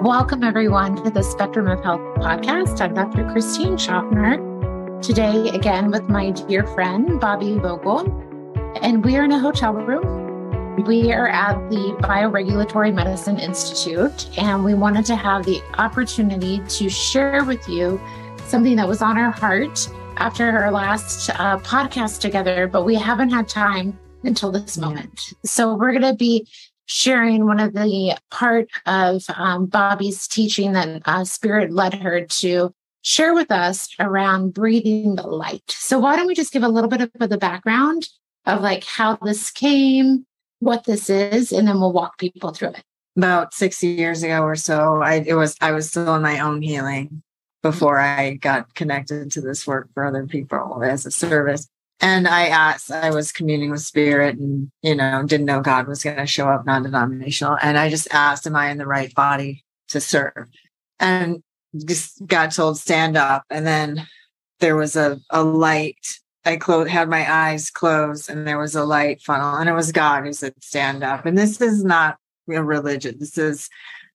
Welcome, everyone, to the Spectrum of Health podcast. I'm Dr. Christine Schaffner. Today, again, with my dear friend, Bobbi Vogel. And we are in a hotel room. We are at the Bioregulatory Medicine Institute, and we wanted to have the opportunity to share with you something that was on our heart after our last uh, podcast together, but we haven't had time until this moment. So we're going to be sharing one of the part of um, Bobbi's teaching that uh, Spirit led her to share with us around breathing the light. So why don't we just give a little bit of the background of like how this came, what this is, and then we'll walk people through it. About six years ago or so, I it was I was still in my own healing before I got connected to this work for other people as a service. And I asked, I was communing with spirit and, you know, didn't know God was going to show up non denominational. And I just asked, Am I in the right body to serve? And just got told, Stand up. And then there was a, a light. I had my eyes closed and there was a light funnel and it was God who said, Stand up. And this is not a religion. This is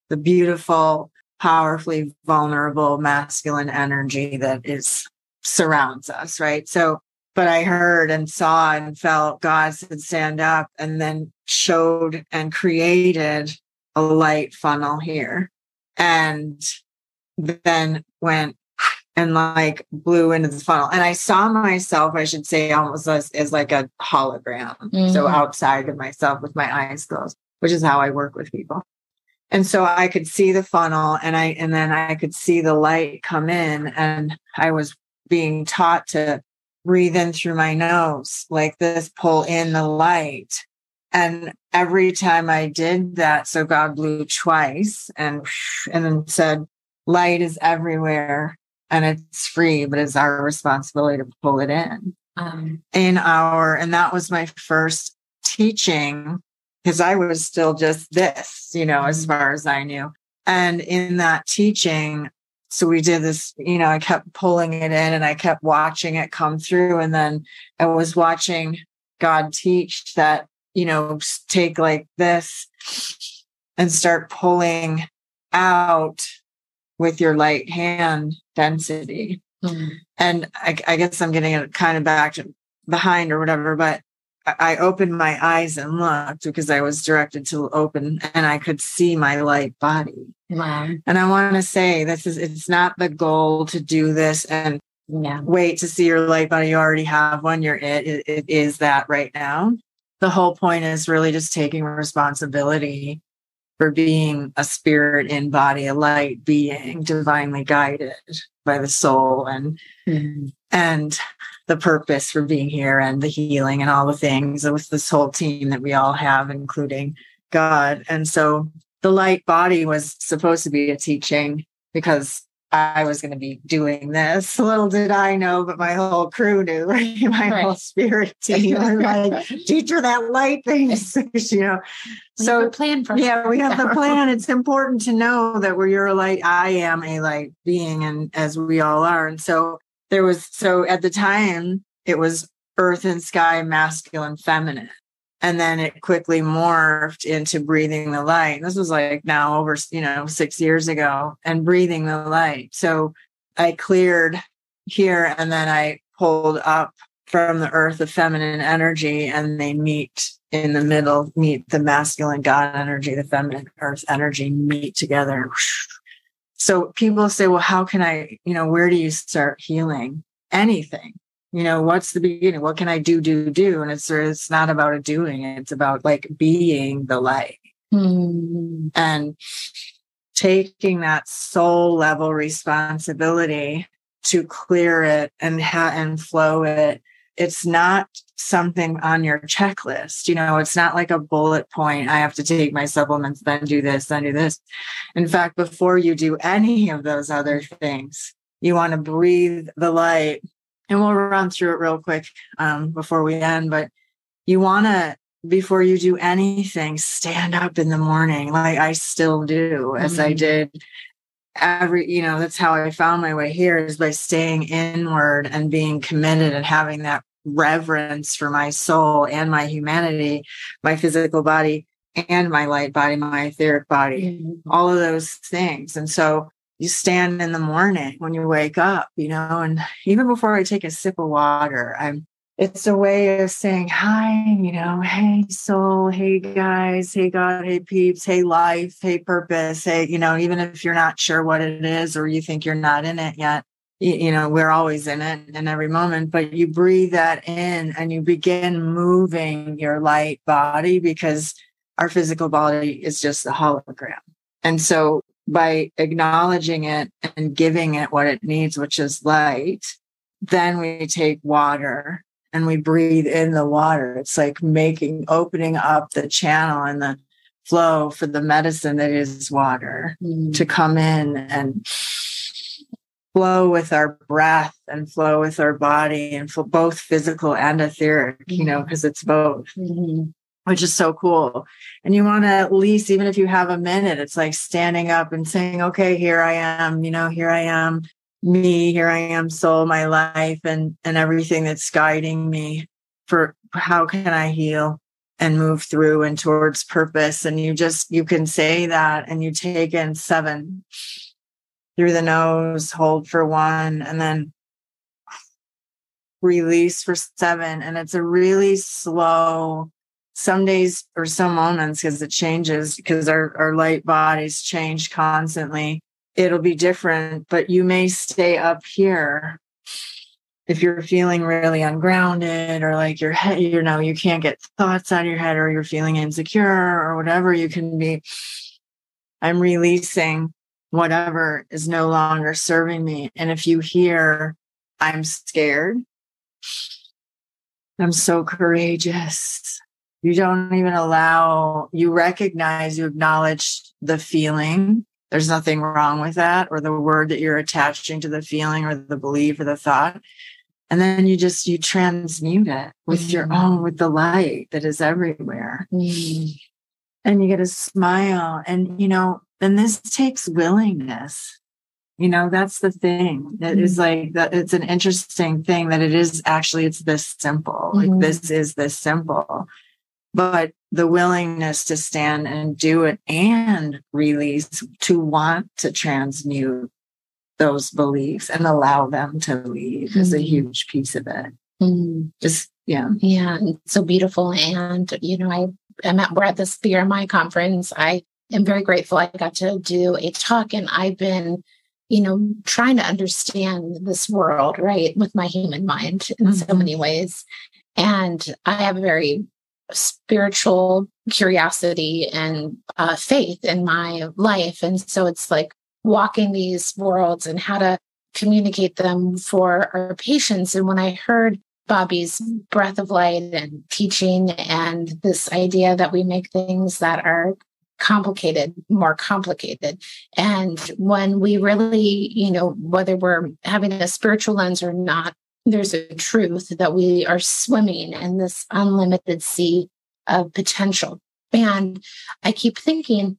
the beautiful, powerfully vulnerable masculine energy that is surrounds us, right? So but I heard and saw and felt God said, stand up and then showed and created a light funnel here. And then went and like blew into the funnel. And I saw myself, I should say, almost as, as like a hologram. Mm-hmm. So outside of myself with my eyes closed, which is how I work with people. And so I could see the funnel and I, and then I could see the light come in and I was being taught to breathe in through my nose like this, pull in the light. And every time I did that, so God blew twice and, and then said, light is everywhere and it's free, but it's our responsibility to pull it in. Um, in our, and that was my first teaching because I was still just this, you know, as mm-hmm. far as I knew. And in that teaching, so we did this, you know, I kept pulling it in and I kept watching it come through. And then I was watching God teach that, you know, take like this and start pulling out with your light hand density. Mm-hmm. And I, I guess I'm getting it kind of back to behind or whatever, but I opened my eyes and looked because I was directed to open and I could see my light body. Wow. And I want to say this is, it's not the goal to do this and yeah. wait to see your light body. You already have one. You're it. it. It is that right now. The whole point is really just taking responsibility for being a spirit in body, a light being divinely guided by the soul and, mm-hmm. and the purpose for being here and the healing and all the things with this whole team that we all have, including God. And so the light body was supposed to be a teaching because I was going to be doing this. Little did I know, but my whole crew knew, right? my right. whole spirit team. I'm like, teacher, that light thing, you know. We so plan for yeah, we have the plan. It's important to know that we're you're a light. I am a light being, and as we all are. And so there was so at the time it was earth and sky masculine feminine and then it quickly morphed into breathing the light. This was like now over you know 6 years ago and breathing the light. So i cleared here and then i pulled up from the earth the feminine energy and they meet in the middle meet the masculine god energy the feminine earth energy meet together. So people say, well, how can I, you know, where do you start healing? Anything? You know, what's the beginning? What can I do, do, do? And it's, it's not about a doing. It's about like being the light mm. and taking that soul level responsibility to clear it and ha- and flow it. It's not something on your checklist. You know, it's not like a bullet point. I have to take my supplements, then do this, then do this. In fact, before you do any of those other things, you want to breathe the light. And we'll run through it real quick um, before we end. But you want to, before you do anything, stand up in the morning, like I still do, as mm-hmm. I did every you know that's how i found my way here is by staying inward and being committed and having that reverence for my soul and my humanity, my physical body, and my light body, my etheric body, mm-hmm. all of those things. And so you stand in the morning when you wake up, you know, and even before I take a sip of water, I'm it's a way of saying hi, you know, hey soul, hey guys, hey God, hey peeps, hey life, hey purpose, hey, you know, even if you're not sure what it is or you think you're not in it yet, you, you know, we're always in it in every moment, but you breathe that in and you begin moving your light body because our physical body is just a hologram. And so by acknowledging it and giving it what it needs, which is light, then we take water and we breathe in the water. It's like making, opening up the channel and the flow for the medicine that is water mm. to come in and flow with our breath and flow with our body and for both physical and etheric, you know, because mm-hmm. it's both. Mm-hmm. Which is so cool. And you want to at least, even if you have a minute, it's like standing up and saying, okay, here I am, you know, here I am me here i am soul my life and and everything that's guiding me for how can i heal and move through and towards purpose and you just you can say that and you take in seven through the nose hold for one and then release for seven and it's a really slow some days or some moments because it changes because our, our light bodies change constantly it'll be different, but you may stay up here if you're feeling really ungrounded or like your head, you know, you can't get thoughts out of your head or you're feeling insecure or whatever you can be. I'm releasing whatever is no longer serving me. And if you hear, I'm scared, I'm so courageous. You don't even allow, you recognize, you acknowledge the feeling. There's nothing wrong with that or the word that you're attaching to the feeling or the belief or the thought. And then you just you transmute it with mm-hmm. your own with the light that is everywhere. Mm-hmm. and you get a smile and you know and this takes willingness. You know that's the thing that is like that it's an interesting thing that it is actually it's this simple. Like mm-hmm. this is this simple but the willingness to stand and do it and release to want to transmute those beliefs and allow them to leave mm-hmm. is a mm-hmm. huge piece of it. Mm-hmm. Just yeah. Yeah. It's so beautiful. And you know, I am at we're at this BRMI conference. I am very grateful I got to do a talk and I've been you know, trying to understand this world, right, with my human mind in mm-hmm. so many ways. And I have a very spiritual curiosity and uh, faith in my life. And so it's like walking these worlds and how to communicate them for our patients. And when I heard Bobbi's breath of light and teaching and this idea that we make things that are complicated more complicated and when we really you know whether we're having a spiritual lens or not there's a truth that we are swimming in this unlimited sea of potential. And I keep thinking,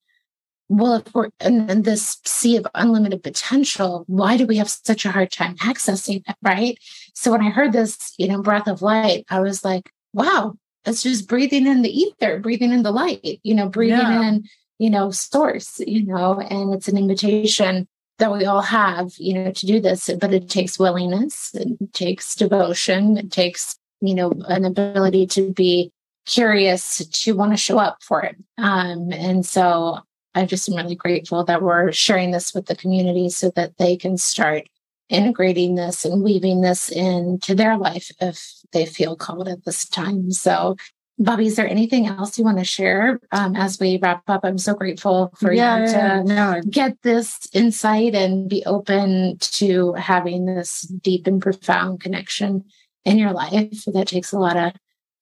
well, if we're in, this sea of unlimited potential, why do we have such a hard time accessing it? Right. So when I heard this, you know, breath of light, I was like, wow, it's just breathing in the ether, breathing in the light, you know, breathing yeah. in, you know, source, you know, and it's an invitation that we all have, you know, to do this, but it takes willingness, it takes devotion, it takes, you know, an ability to be curious to want to show up for it. Um, and so I just am really grateful that we're sharing this with the community so that they can start integrating this and weaving this into their life if they feel called at this time. So Bobbi, is there anything else you want to share um, as we wrap up? I'm so grateful for yeah, you to no. get this insight and be open to having this deep and profound connection in your life. That takes a lot of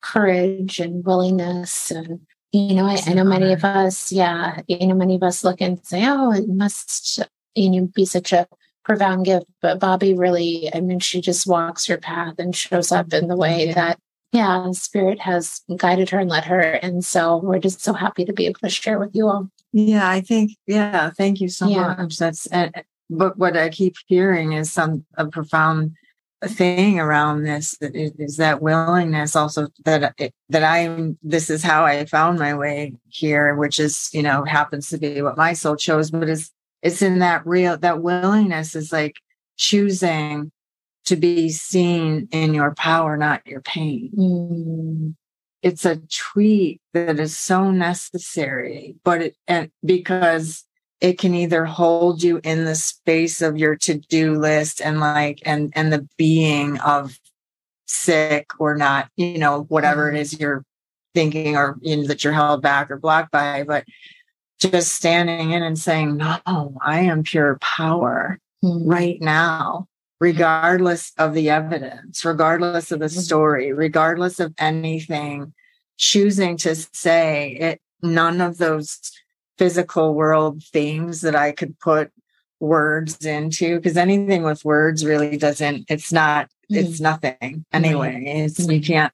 courage and willingness and you know I, I, know many of us yeah you know many of us look and say oh it must you know be such a profound gift but bobbi really i mean she just walks her path and shows up in the way that yeah, spirit has guided her and led her. And so we're just so happy to be able to share with you all. Yeah, I think, yeah, thank you so yeah. much. That's, but what I keep hearing is some a profound thing around this is that willingness also that that I'm this is how I found my way here which is you know happens to be what my soul chose but it's it's in that real that willingness is like choosing to be seen in your power not your pain mm. it's a tweet that is so necessary but it and because it can either hold you in the space of your to-do list and like and and the being of sick or not you know whatever it mm-hmm. you're thinking or you know, that you're held back or blocked by but just standing in and saying no i am pure power mm-hmm. right now regardless of the evidence regardless of the mm-hmm. story regardless of anything choosing to say it none of those physical world themes that I could put words into because anything with words really doesn't it's not mm-hmm. it's nothing anyway it's we can't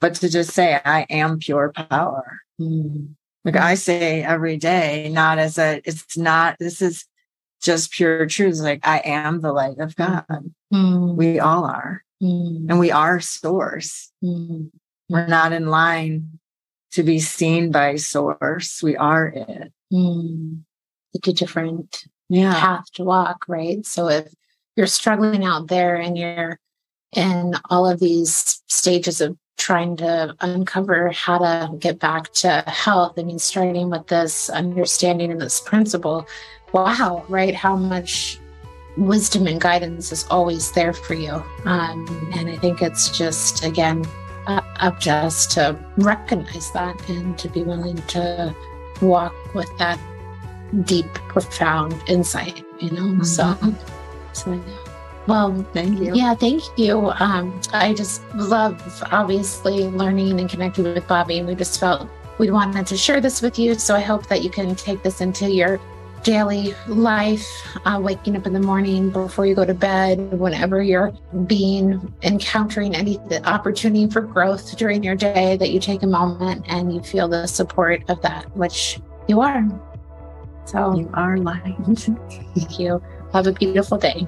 but to just say i am pure power mm-hmm. like i say every day not as a it's not this is just pure truths. like i am the light of god mm-hmm. we all are mm-hmm. and we are source mm-hmm. we're not in line to be seen by source. We are it. Mm. Like a different yeah. path to walk, right? So if you're struggling out there and you're in all of these stages of trying to uncover how to get back to health, I mean, starting with this understanding and this principle, wow, right? How much wisdom and guidance is always there for you. Um, and I think it's just, again, uh, up to us to recognize that and to be willing to walk with that deep, profound insight, you know? Mm-hmm. So, so yeah. Well, thank you. Yeah, thank you. Um, I just love obviously learning and connecting with Bobbi. And we just felt we wanted to share this with you. So I hope that you can take this into your daily life, uh, waking up in the morning before you go to bed, whenever you're being encountering any opportunity for growth during your day, that you take a moment and you feel the support of that, which you are. So you are light. Thank you. Have a beautiful day.